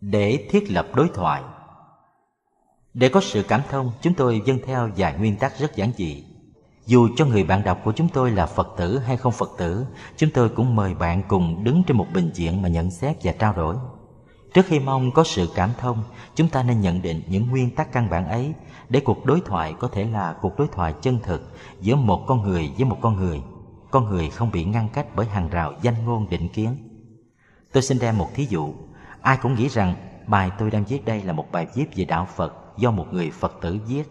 để thiết lập đối thoại. Để có sự cảm thông, chúng tôi dâng theo vài nguyên tắc rất giản dị. Dù cho người bạn đọc của chúng tôi là phật tử hay không phật tử, chúng tôi cũng mời bạn cùng đứng trên một bình diện mà nhận xét và trao đổi. Trước khi mong có sự cảm thông, chúng ta nên nhận định những nguyên tắc căn bản ấy để cuộc đối thoại có thể là cuộc đối thoại chân thực giữa một con người với một con người. Con người không bị ngăn cách bởi hàng rào danh ngôn định kiến. Tôi xin đem một thí dụ ai cũng nghĩ rằng bài tôi đang viết đây là một bài viết về đạo phật do một người phật tử viết.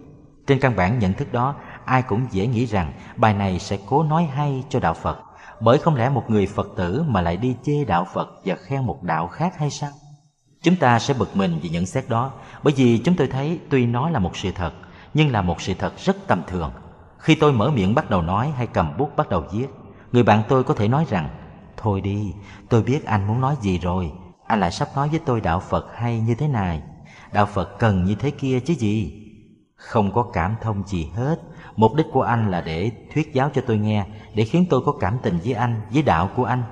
Trên căn bản nhận thức đó, ai cũng dễ nghĩ rằng bài này sẽ cố nói hay cho đạo phật. Bởi không lẽ một người phật tử mà lại đi chê đạo phật và khen một đạo khác hay sao? Chúng ta sẽ bực mình vì nhận xét đó, bởi vì chúng tôi thấy tuy nó là một sự thật, nhưng là một sự thật rất tầm thường. Khi tôi mở miệng bắt đầu nói hay cầm bút bắt đầu viết, người bạn tôi có thể nói rằng, thôi đi, tôi biết anh muốn nói gì rồi anh lại sắp nói với tôi đạo phật hay như thế này. Đạo phật cần như thế kia chứ gì? Không có cảm thông gì hết. Mục đích của anh là để thuyết giáo cho tôi nghe, để khiến tôi có cảm tình với anh, với đạo của anh.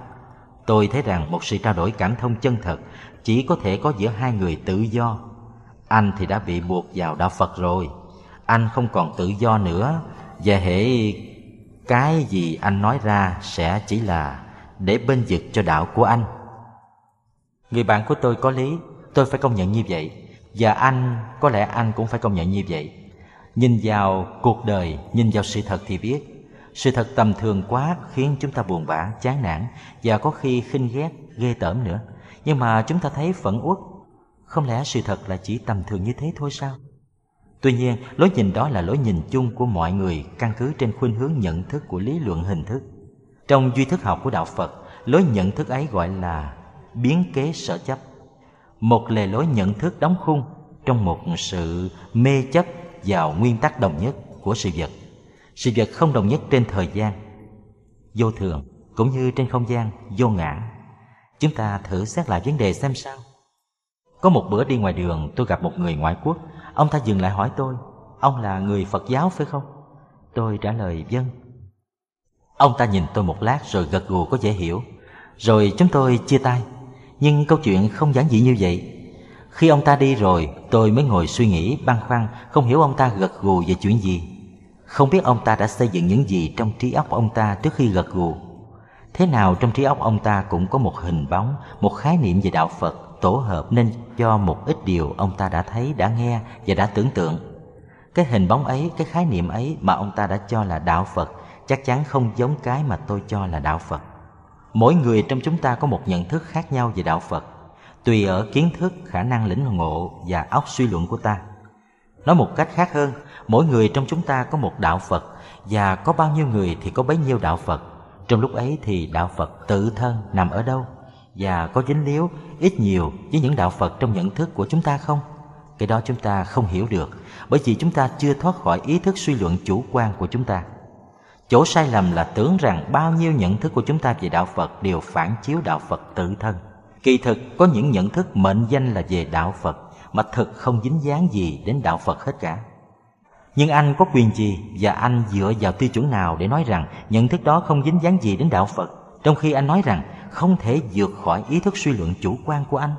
Tôi thấy rằng một sự trao đổi cảm thông chân thật chỉ có thể có giữa hai người tự do. Anh thì đã bị buộc vào đạo phật rồi. Anh không còn tự do nữa. Và hệ cái gì anh nói ra sẽ chỉ là để bên vực cho đạo của anh người bạn của tôi có lý, tôi phải công nhận như vậy. Và anh, có lẽ anh cũng phải công nhận như vậy. Nhìn vào cuộc đời, nhìn vào sự thật thì biết. Sự thật tầm thường quá khiến chúng ta buồn bã, chán nản và có khi khinh ghét, ghê tởm nữa. Nhưng mà chúng ta thấy phẫn uất. Không lẽ sự thật là chỉ tầm thường như thế thôi sao? Tuy nhiên, lối nhìn đó là lối nhìn chung của mọi người, căn cứ trên khuynh hướng nhận thức của lý luận hình thức. Trong duy thức học của đạo phật, lối nhận thức ấy gọi là biến kế sở chấp. Một lề lối nhận thức đóng khung trong một sự mê chấp vào nguyên tắc đồng nhất của sự vật. Sự vật không đồng nhất trên thời gian, vô thường, cũng như trên không gian, vô ngã. Chúng ta thử xét lại vấn đề xem sao. Có một bữa đi ngoài đường, tôi gặp một người ngoại quốc. Ông ta dừng lại hỏi tôi, ông là người phật giáo phải không? Tôi trả lời vâng. Ông ta nhìn tôi một lát rồi gật gù có dễ hiểu. Rồi chúng tôi chia tay nhưng câu chuyện không giản dị như vậy. Khi ông ta đi rồi, tôi mới ngồi suy nghĩ, băn khoăn, không hiểu ông ta gật gù về chuyện gì. Không biết ông ta đã xây dựng những gì trong trí óc ông ta trước khi gật gù. Thế nào trong trí óc ông ta cũng có một hình bóng, một khái niệm về đạo phật tổ hợp nên cho một ít điều ông ta đã thấy, đã nghe và đã tưởng tượng. Cái hình bóng ấy, cái khái niệm ấy mà ông ta đã cho là đạo phật chắc chắn không giống cái mà tôi cho là đạo phật mỗi người trong chúng ta có một nhận thức khác nhau về đạo phật, tùy ở kiến thức, khả năng lĩnh ngộ và óc suy luận của ta. Nói một cách khác hơn, mỗi người trong chúng ta có một đạo phật và có bao nhiêu người thì có bấy nhiêu đạo phật. Trong lúc ấy thì đạo phật tự thân nằm ở đâu? Và có dính líu ít nhiều với những đạo phật trong nhận thức của chúng ta không? Cái đó chúng ta không hiểu được, bởi vì chúng ta chưa thoát khỏi ý thức suy luận chủ quan của chúng ta chỗ sai lầm là tưởng rằng bao nhiêu nhận thức của chúng ta về đạo phật đều phản chiếu đạo phật tự thân. Kỳ thực, có những nhận thức mệnh danh là về đạo phật mà thực không dính dáng gì đến đạo phật hết cả. Nhưng anh có quyền gì và anh dựa vào tiêu chuẩn nào để nói rằng nhận thức đó không dính dáng gì đến đạo phật, trong khi anh nói rằng không thể vượt khỏi ý thức suy luận chủ quan của anh?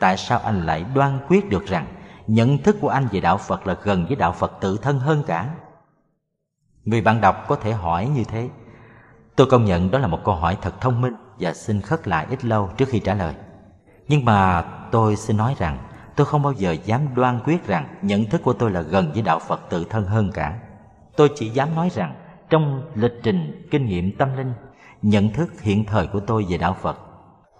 Tại sao anh lại đoan quyết được rằng nhận thức của anh về đạo phật là gần với đạo phật tự thân hơn cả? Người bạn đọc có thể hỏi như thế. Tôi công nhận đó là một câu hỏi thật thông minh và xin khất lại ít lâu trước khi trả lời. Nhưng mà tôi xin nói rằng, tôi không bao giờ dám đoan quyết rằng nhận thức của tôi là gần với đạo phật tự thân hơn cả. Tôi chỉ dám nói rằng, trong lịch trình kinh nghiệm tâm linh, nhận thức hiện thời của tôi về đạo phật,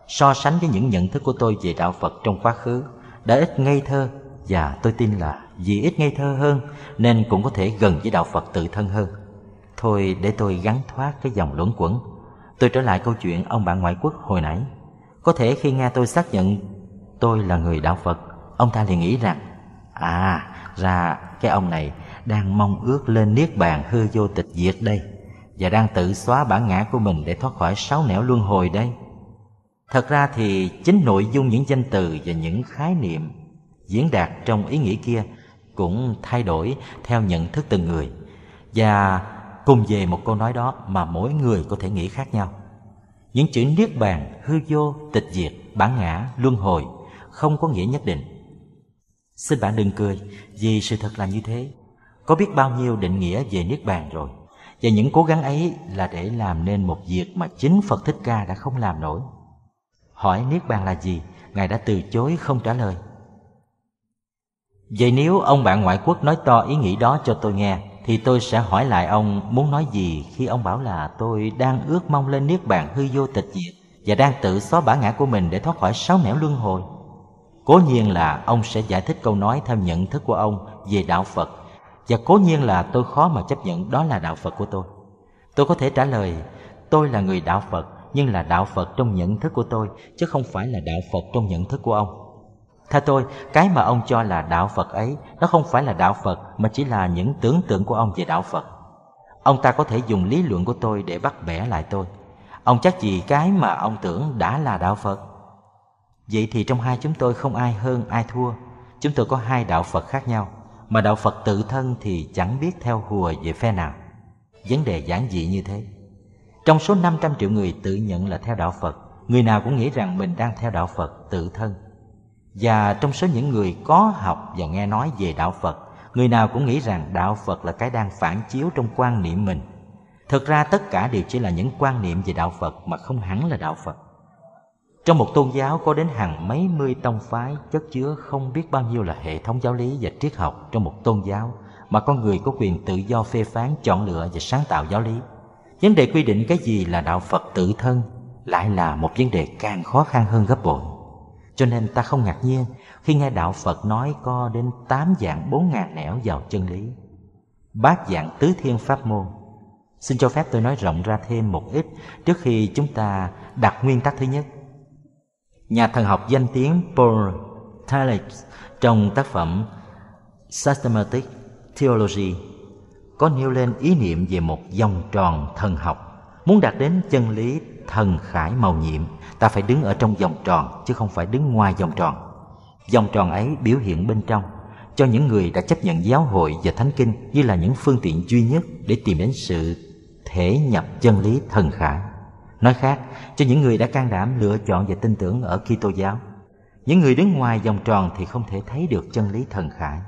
so sánh với những nhận thức của tôi về đạo phật trong quá khứ, đã ít ngây thơ và tôi tin là vì ít ngây thơ hơn nên cũng có thể gần với đạo phật tự thân hơn. Thôi để tôi gắn thoát cái dòng luẩn quẩn. Tôi trở lại câu chuyện ông bạn ngoại quốc hồi nãy. Có thể khi nghe tôi xác nhận tôi là người đạo phật, ông ta liền nghĩ rằng à ra cái ông này đang mong ước lên niết bàn hư vô tịch diệt đây và đang tự xóa bản ngã của mình để thoát khỏi sáu nẻo luân hồi đây. Thật ra thì chính nội dung những danh từ và những khái niệm diễn đạt trong ý nghĩa kia cũng thay đổi theo nhận thức từng người. Và cùng về một câu nói đó mà mỗi người có thể nghĩ khác nhau. Những chữ niết bàn, hư vô, tịch diệt, bản ngã, luân hồi không có nghĩa nhất định. Xin bạn đừng cười vì sự thật là như thế. Có biết bao nhiêu định nghĩa về niết bàn rồi? Và những cố gắng ấy là để làm nên một việc mà chính phật thích ca đã không làm nổi. Hỏi niết bàn là gì, ngài đã từ chối không trả lời vậy nếu ông bạn ngoại quốc nói to ý nghĩ đó cho tôi nghe, thì tôi sẽ hỏi lại ông muốn nói gì khi ông bảo là tôi đang ước mong lên niết bàn hư vô tịch diệt và đang tự xóa bản ngã của mình để thoát khỏi sáu nẻo luân hồi. Cố nhiên là ông sẽ giải thích câu nói theo nhận thức của ông về đạo phật, và cố nhiên là tôi khó mà chấp nhận đó là đạo phật của tôi. Tôi có thể trả lời, tôi là người đạo phật, nhưng là đạo phật trong nhận thức của tôi, chứ không phải là đạo phật trong nhận thức của ông theo tôi, cái mà ông cho là đạo Phật ấy, nó không phải là đạo Phật mà chỉ là những tưởng tượng của ông về đạo Phật. Ông ta có thể dùng lý luận của tôi để bắt bẻ lại tôi. Ông chắc gì cái mà ông tưởng đã là đạo Phật. Vậy thì trong hai chúng tôi không ai hơn ai thua. Chúng tôi có hai đạo Phật khác nhau, mà đạo Phật tự thân thì chẳng biết theo hùa về phe nào. Vấn đề giản dị như thế. Trong số 500 triệu người tự nhận là theo đạo Phật, người nào cũng nghĩ rằng mình đang theo đạo Phật tự thân và trong số những người có học và nghe nói về đạo Phật, người nào cũng nghĩ rằng đạo Phật là cái đang phản chiếu trong quan niệm mình. Thực ra tất cả đều chỉ là những quan niệm về đạo Phật mà không hẳn là đạo Phật. Trong một tôn giáo có đến hàng mấy mươi tông phái chất chứa không biết bao nhiêu là hệ thống giáo lý và triết học trong một tôn giáo mà con người có quyền tự do phê phán, chọn lựa và sáng tạo giáo lý. Vấn đề quy định cái gì là đạo Phật tự thân lại là một vấn đề càng khó khăn hơn gấp bội. Cho nên ta không ngạc nhiên khi nghe Đạo Phật nói có đến tám dạng bốn ngàn nẻo vào chân lý. Bát dạng tứ thiên pháp môn. Xin cho phép tôi nói rộng ra thêm một ít trước khi chúng ta đặt nguyên tắc thứ nhất. Nhà thần học danh tiếng Paul Tillich trong tác phẩm Systematic Theology có nêu lên ý niệm về một vòng tròn thần học muốn đạt đến chân lý thần khải màu nhiệm. Ta phải đứng ở trong vòng tròn, chứ không phải đứng ngoài vòng tròn. Vòng tròn ấy biểu hiện bên trong, cho những người đã chấp nhận giáo hội và thánh kinh như là những phương tiện duy nhất để tìm đến sự thể nhập chân lý thần khải. Nói khác, cho những người đã can đảm lựa chọn và tin tưởng ở Kitô giáo, những người đứng ngoài vòng tròn thì không thể thấy được chân lý thần khải.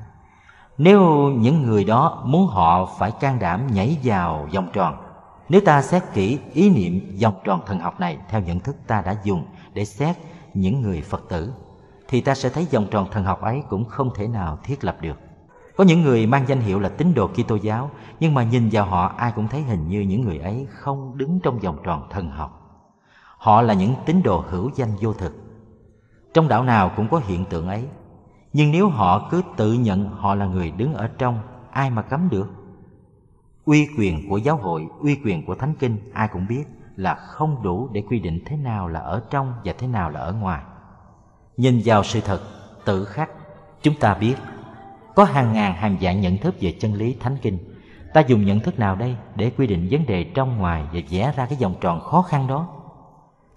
Nếu những người đó muốn họ phải can đảm nhảy vào vòng tròn nếu ta xét kỹ ý niệm vòng tròn thần học này theo nhận thức ta đã dùng để xét những người Phật tử, thì ta sẽ thấy vòng tròn thần học ấy cũng không thể nào thiết lập được. Có những người mang danh hiệu là tín đồ Kitô giáo, nhưng mà nhìn vào họ ai cũng thấy hình như những người ấy không đứng trong vòng tròn thần học. Họ là những tín đồ hữu danh vô thực. Trong đạo nào cũng có hiện tượng ấy. Nhưng nếu họ cứ tự nhận họ là người đứng ở trong, ai mà cấm được? Uy quyền của giáo hội, uy quyền của thánh kinh, ai cũng biết là không đủ để quy định thế nào là ở trong và thế nào là ở ngoài. Nhìn vào sự thật, tự khắc, chúng ta biết có hàng ngàn hàng vạn nhận thức về chân lý thánh kinh. Ta dùng nhận thức nào đây để quy định vấn đề trong ngoài và vẽ ra cái vòng tròn khó khăn đó?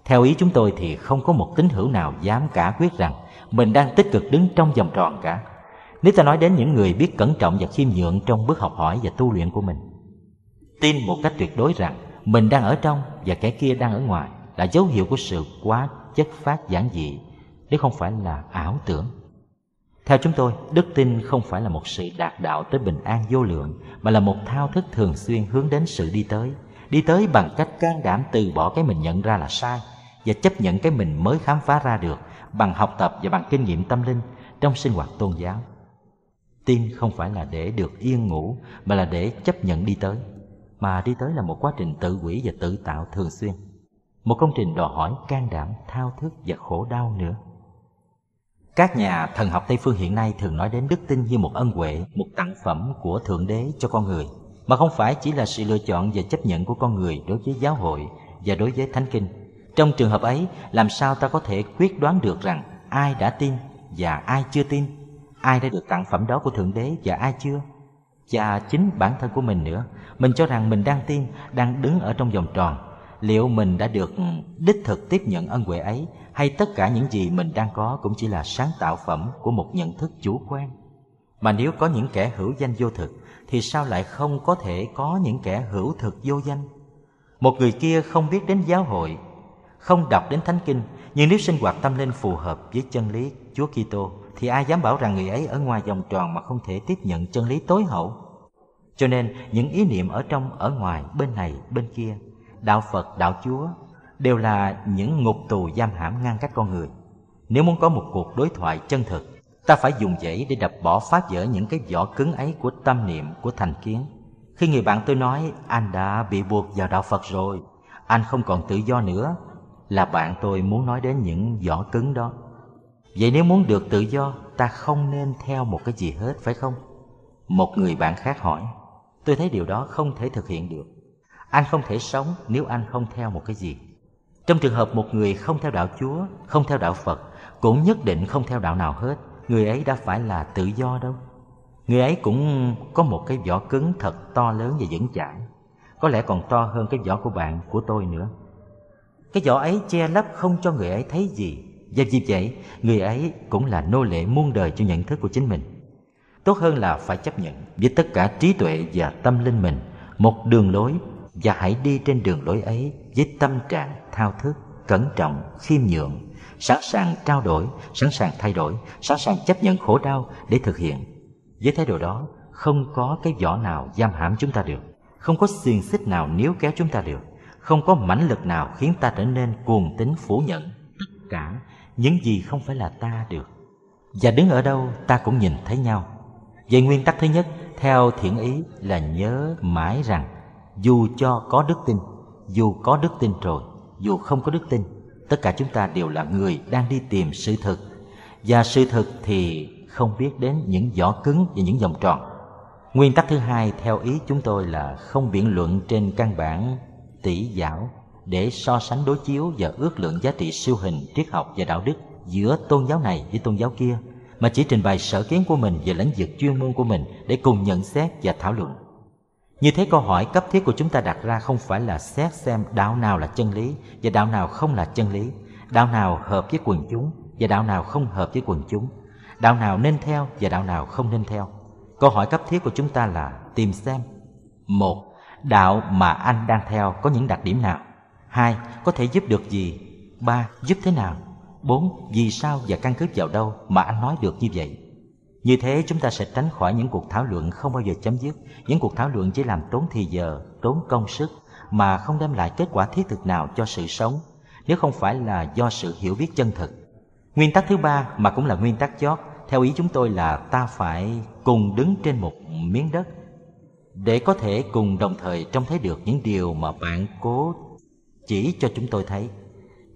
Theo ý chúng tôi thì không có một tín hữu nào dám cả quyết rằng mình đang tích cực đứng trong vòng tròn cả. Nếu ta nói đến những người biết cẩn trọng và khiêm nhượng trong bước học hỏi và tu luyện của mình tin một cách tuyệt đối rằng mình đang ở trong và kẻ kia đang ở ngoài là dấu hiệu của sự quá chất phát giản dị nếu không phải là ảo tưởng. Theo chúng tôi, đức tin không phải là một sự đạt đạo tới bình an vô lượng, mà là một thao thức thường xuyên hướng đến sự đi tới. Đi tới bằng cách can đảm từ bỏ cái mình nhận ra là sai và chấp nhận cái mình mới khám phá ra được bằng học tập và bằng kinh nghiệm tâm linh trong sinh hoạt tôn giáo. Tin không phải là để được yên ngủ, mà là để chấp nhận đi tới mà đi tới là một quá trình tự quỷ và tự tạo thường xuyên. Một công trình đòi hỏi can đảm, thao thức và khổ đau nữa. Các nhà thần học tây phương hiện nay thường nói đến đức tin như một ân huệ, một tặng phẩm của thượng đế cho con người, mà không phải chỉ là sự lựa chọn và chấp nhận của con người đối với giáo hội và đối với thánh kinh. Trong trường hợp ấy, làm sao ta có thể quyết đoán được rằng ai đã tin và ai chưa tin, ai đã được tặng phẩm đó của thượng đế và ai chưa? Và chính bản thân của mình nữa. Mình cho rằng mình đang tin, đang đứng ở trong vòng tròn. Liệu mình đã được đích thực tiếp nhận ân huệ ấy, hay tất cả những gì mình đang có cũng chỉ là sáng tạo phẩm của một nhận thức chủ quan? Mà nếu có những kẻ hữu danh vô thực, thì sao lại không có thể có những kẻ hữu thực vô danh? Một người kia không biết đến giáo hội, không đọc đến thánh kinh, nhưng nếu sinh hoạt tâm linh phù hợp với chân lý Chúa Kitô thì ai dám bảo rằng người ấy ở ngoài vòng tròn mà không thể tiếp nhận chân lý tối hậu? Cho nên, những ý niệm ở trong, ở ngoài, bên này, bên kia, đạo Phật, đạo Chúa, đều là những ngục tù giam hãm ngăn cách con người. Nếu muốn có một cuộc đối thoại chân thực, ta phải dùng dãy để đập bỏ phá vỡ những cái vỏ cứng ấy của tâm niệm, của thành kiến. Khi người bạn tôi nói, anh đã bị buộc vào đạo phật rồi, anh không còn tự do nữa, là bạn tôi muốn nói đến những vỏ cứng đó vậy nếu muốn được tự do, ta không nên theo một cái gì hết, phải không? Một người bạn khác hỏi. Tôi thấy điều đó không thể thực hiện được. Anh không thể sống nếu anh không theo một cái gì. Trong trường hợp một người không theo đạo chúa, không theo đạo phật, cũng nhất định không theo đạo nào hết. Người ấy đã phải là tự do đâu. Người ấy cũng có một cái vỏ cứng thật to lớn và vững chãi. Có lẽ còn to hơn cái vỏ của bạn, của tôi nữa. Cái vỏ ấy che lấp không cho người ấy thấy gì và vì vậy, người ấy cũng là nô lệ muôn đời cho nhận thức của chính mình. Tốt hơn là phải chấp nhận với tất cả trí tuệ và tâm linh mình, một đường lối và hãy đi trên đường lối ấy với tâm trạng thao thức, cẩn trọng, khiêm nhượng, sẵn sàng trao đổi, sẵn sàng thay đổi, sẵn sàng chấp nhận khổ đau để thực hiện. Với thái độ đó, không có cái vỏ nào giam hãm chúng ta được, không có xiềng xích nào níu kéo chúng ta được, không có mãnh lực nào khiến ta trở nên cuồng tín phủ nhận tất cả những gì không phải là ta được. Và đứng ở đâu, ta cũng nhìn thấy nhau. Về nguyên tắc thứ nhất, theo thiện ý, là nhớ mãi rằng, dù cho có đức tin, dù có đức tin rồi, dù không có đức tin, tất cả chúng ta đều là người đang đi tìm sự thực. Và sự thực thì không biết đến những vỏ cứng và những vòng tròn. Nguyên tắc thứ hai, theo ý chúng tôi là không biện luận trên căn bản, tỷ giáo để so sánh đối chiếu và ước lượng giá trị siêu hình triết học và đạo đức giữa tôn giáo này với tôn giáo kia mà chỉ trình bày sở kiến của mình về lĩnh vực chuyên môn của mình để cùng nhận xét và thảo luận như thế câu hỏi cấp thiết của chúng ta đặt ra không phải là xét xem đạo nào là chân lý và đạo nào không là chân lý, đạo nào hợp với quần chúng và đạo nào không hợp với quần chúng, đạo nào nên theo và đạo nào không nên theo. Câu hỏi cấp thiết của chúng ta là tìm xem một Đạo mà anh đang theo có những đặc điểm nào? Hai, có thể giúp được gì? Ba, giúp thế nào? Bốn, vì sao và căn cứ vào đâu mà anh nói được như vậy? Như thế chúng ta sẽ tránh khỏi những cuộc thảo luận không bao giờ chấm dứt, những cuộc thảo luận chỉ làm tốn thì giờ, tốn công sức mà không đem lại kết quả thiết thực nào cho sự sống, nếu không phải là do sự hiểu biết chân thực. Nguyên tắc thứ ba mà cũng là nguyên tắc chót, theo ý chúng tôi là ta phải cùng đứng trên một miếng đất để có thể cùng đồng thời trông thấy được những điều mà bạn cố chỉ cho chúng tôi thấy.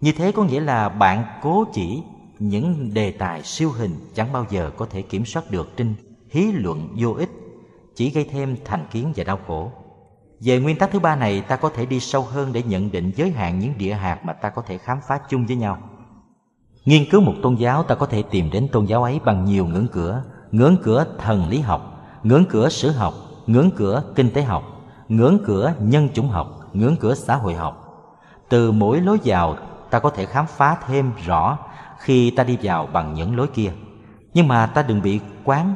Như thế có nghĩa là bạn cố chỉ những đề tài siêu hình chẳng bao giờ có thể kiểm soát được trên hí luận vô ích, chỉ gây thêm thành kiến và đau khổ. Về nguyên tắc thứ ba này, ta có thể đi sâu hơn để nhận định giới hạn những địa hạt mà ta có thể khám phá chung với nhau. Nghiên cứu một tôn giáo, ta có thể tìm đến tôn giáo ấy bằng nhiều ngưỡng cửa ngưỡng cửa thần lý học, ngưỡng cửa sử học, ngưỡng cửa kinh tế học, ngưỡng cửa nhân chủng học, ngưỡng cửa xã hội học từ mỗi lối vào, ta có thể khám phá thêm rõ khi ta đi vào bằng những lối kia. Nhưng mà ta đừng bị quán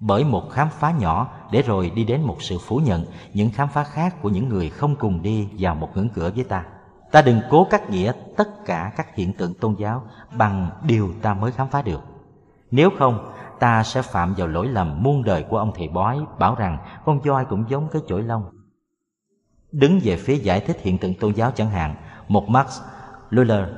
bởi một khám phá nhỏ để rồi đi đến một sự phủ nhận những khám phá khác của những người không cùng đi vào một ngưỡng cửa với ta. Ta đừng cố cắt nghĩa tất cả các hiện tượng tôn giáo bằng điều ta mới khám phá được. Nếu không, ta sẽ phạm vào lỗi lầm muôn đời của ông thầy bói, bảo rằng con voi cũng giống cái chổi lông đứng về phía giải thích hiện tượng tôn giáo chẳng hạn một Marx Luller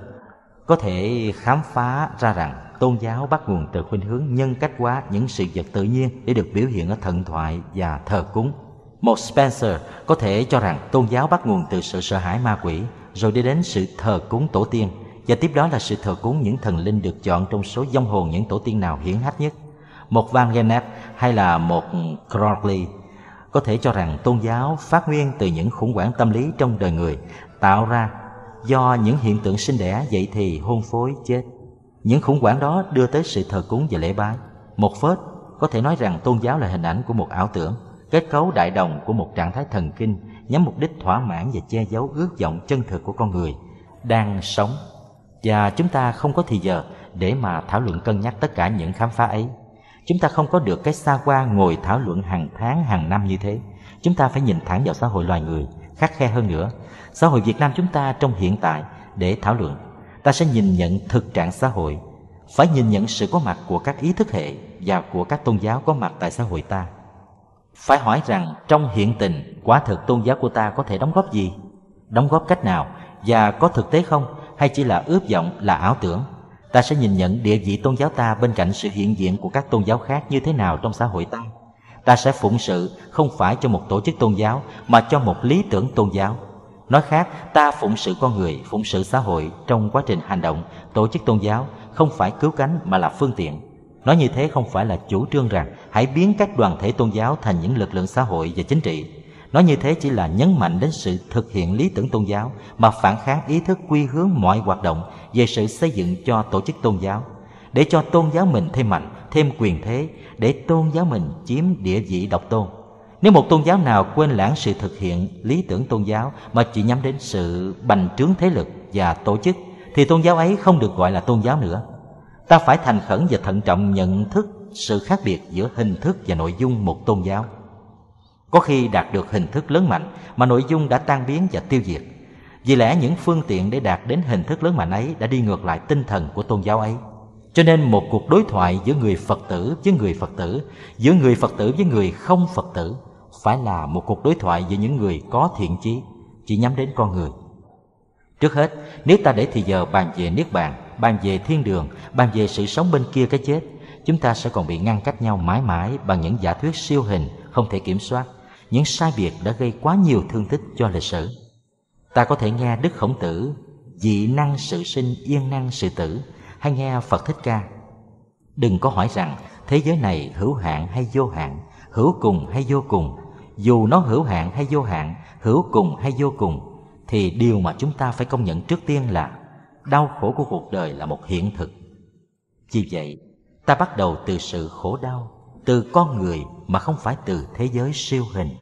có thể khám phá ra rằng tôn giáo bắt nguồn từ khuynh hướng nhân cách hóa những sự vật tự nhiên để được biểu hiện ở thần thoại và thờ cúng. Một Spencer có thể cho rằng tôn giáo bắt nguồn từ sự sợ hãi ma quỷ, rồi đi đến sự thờ cúng tổ tiên, và tiếp đó là sự thờ cúng những thần linh được chọn trong số dông hồn những tổ tiên nào hiển hách nhất. Một Van Gennep hay là một Crowley có thể cho rằng tôn giáo phát nguyên từ những khủng hoảng tâm lý trong đời người, tạo ra do những hiện tượng sinh đẻ vậy thì hôn phối chết. Những khủng hoảng đó đưa tới sự thờ cúng và lễ bái. Một phết có thể nói rằng tôn giáo là hình ảnh của một ảo tưởng kết cấu đại đồng của một trạng thái thần kinh nhằm mục đích thỏa mãn và che giấu ước vọng chân thực của con người đang sống. Và chúng ta không có thì giờ để mà thảo luận cân nhắc tất cả những khám phá ấy chúng ta không có được cái xa qua ngồi thảo luận hàng tháng, hàng năm như thế. Chúng ta phải nhìn thẳng vào xã hội loài người khắc khe hơn nữa. Xã hội Việt Nam chúng ta trong hiện tại để thảo luận, ta sẽ nhìn nhận thực trạng xã hội, phải nhìn nhận sự có mặt của các ý thức hệ và của các tôn giáo có mặt tại xã hội ta. Phải hỏi rằng trong hiện tình, quả thực tôn giáo của ta có thể đóng góp gì? Đóng góp cách nào? Và có thực tế không? Hay chỉ là ướp vọng, là ảo tưởng? Ta sẽ nhìn nhận địa vị tôn giáo ta bên cạnh sự hiện diện của các tôn giáo khác như thế nào trong xã hội ta. Ta sẽ phụng sự không phải cho một tổ chức tôn giáo, mà cho một lý tưởng tôn giáo. Nói khác, ta phụng sự con người, phụng sự xã hội trong quá trình hành động. Tổ chức tôn giáo không phải cứu cánh mà là phương tiện. Nói như thế không phải là chủ trương rằng hãy biến các đoàn thể tôn giáo thành những lực lượng xã hội và chính trị nói như thế chỉ là nhấn mạnh đến sự thực hiện lý tưởng tôn giáo, mà phản kháng ý thức quy hướng mọi hoạt động về sự xây dựng cho tổ chức tôn giáo. Để cho tôn giáo mình thêm mạnh, thêm quyền thế, để tôn giáo mình chiếm địa vị độc tôn. Nếu một tôn giáo nào quên lãng sự thực hiện lý tưởng tôn giáo mà chỉ nhắm đến sự bành trướng thế lực và tổ chức, thì tôn giáo ấy không được gọi là tôn giáo nữa. Ta phải thành khẩn và thận trọng nhận thức sự khác biệt giữa hình thức và nội dung một tôn giáo có khi đạt được hình thức lớn mạnh mà nội dung đã tan biến và tiêu diệt. Vì lẽ những phương tiện để đạt đến hình thức lớn mạnh ấy đã đi ngược lại tinh thần của tôn giáo ấy. Cho nên một cuộc đối thoại giữa người phật tử với người phật tử, giữa người phật tử với người không phật tử, phải là một cuộc đối thoại giữa những người có thiện chí, chỉ nhắm đến con người. Trước hết, nếu ta để thì giờ bàn về niết bàn bàn về thiên đường, bàn về sự sống bên kia cái chết, chúng ta sẽ còn bị ngăn cách nhau mãi mãi bằng những giả thuyết siêu hình không thể kiểm soát những sai biệt đã gây quá nhiều thương tích cho lịch sử. Ta có thể nghe đức khổng tử, dị năng sự sinh, yên năng sự tử, hay nghe phật thích ca. Đừng có hỏi rằng thế giới này hữu hạn hay vô hạn, hữu cùng hay vô cùng. Dù nó hữu hạn hay vô hạn, hữu cùng hay vô cùng, thì điều mà chúng ta phải công nhận trước tiên là đau khổ của cuộc đời là một hiện thực. Vì vậy, ta bắt đầu từ sự khổ đau, từ con người mà không phải từ thế giới siêu hình.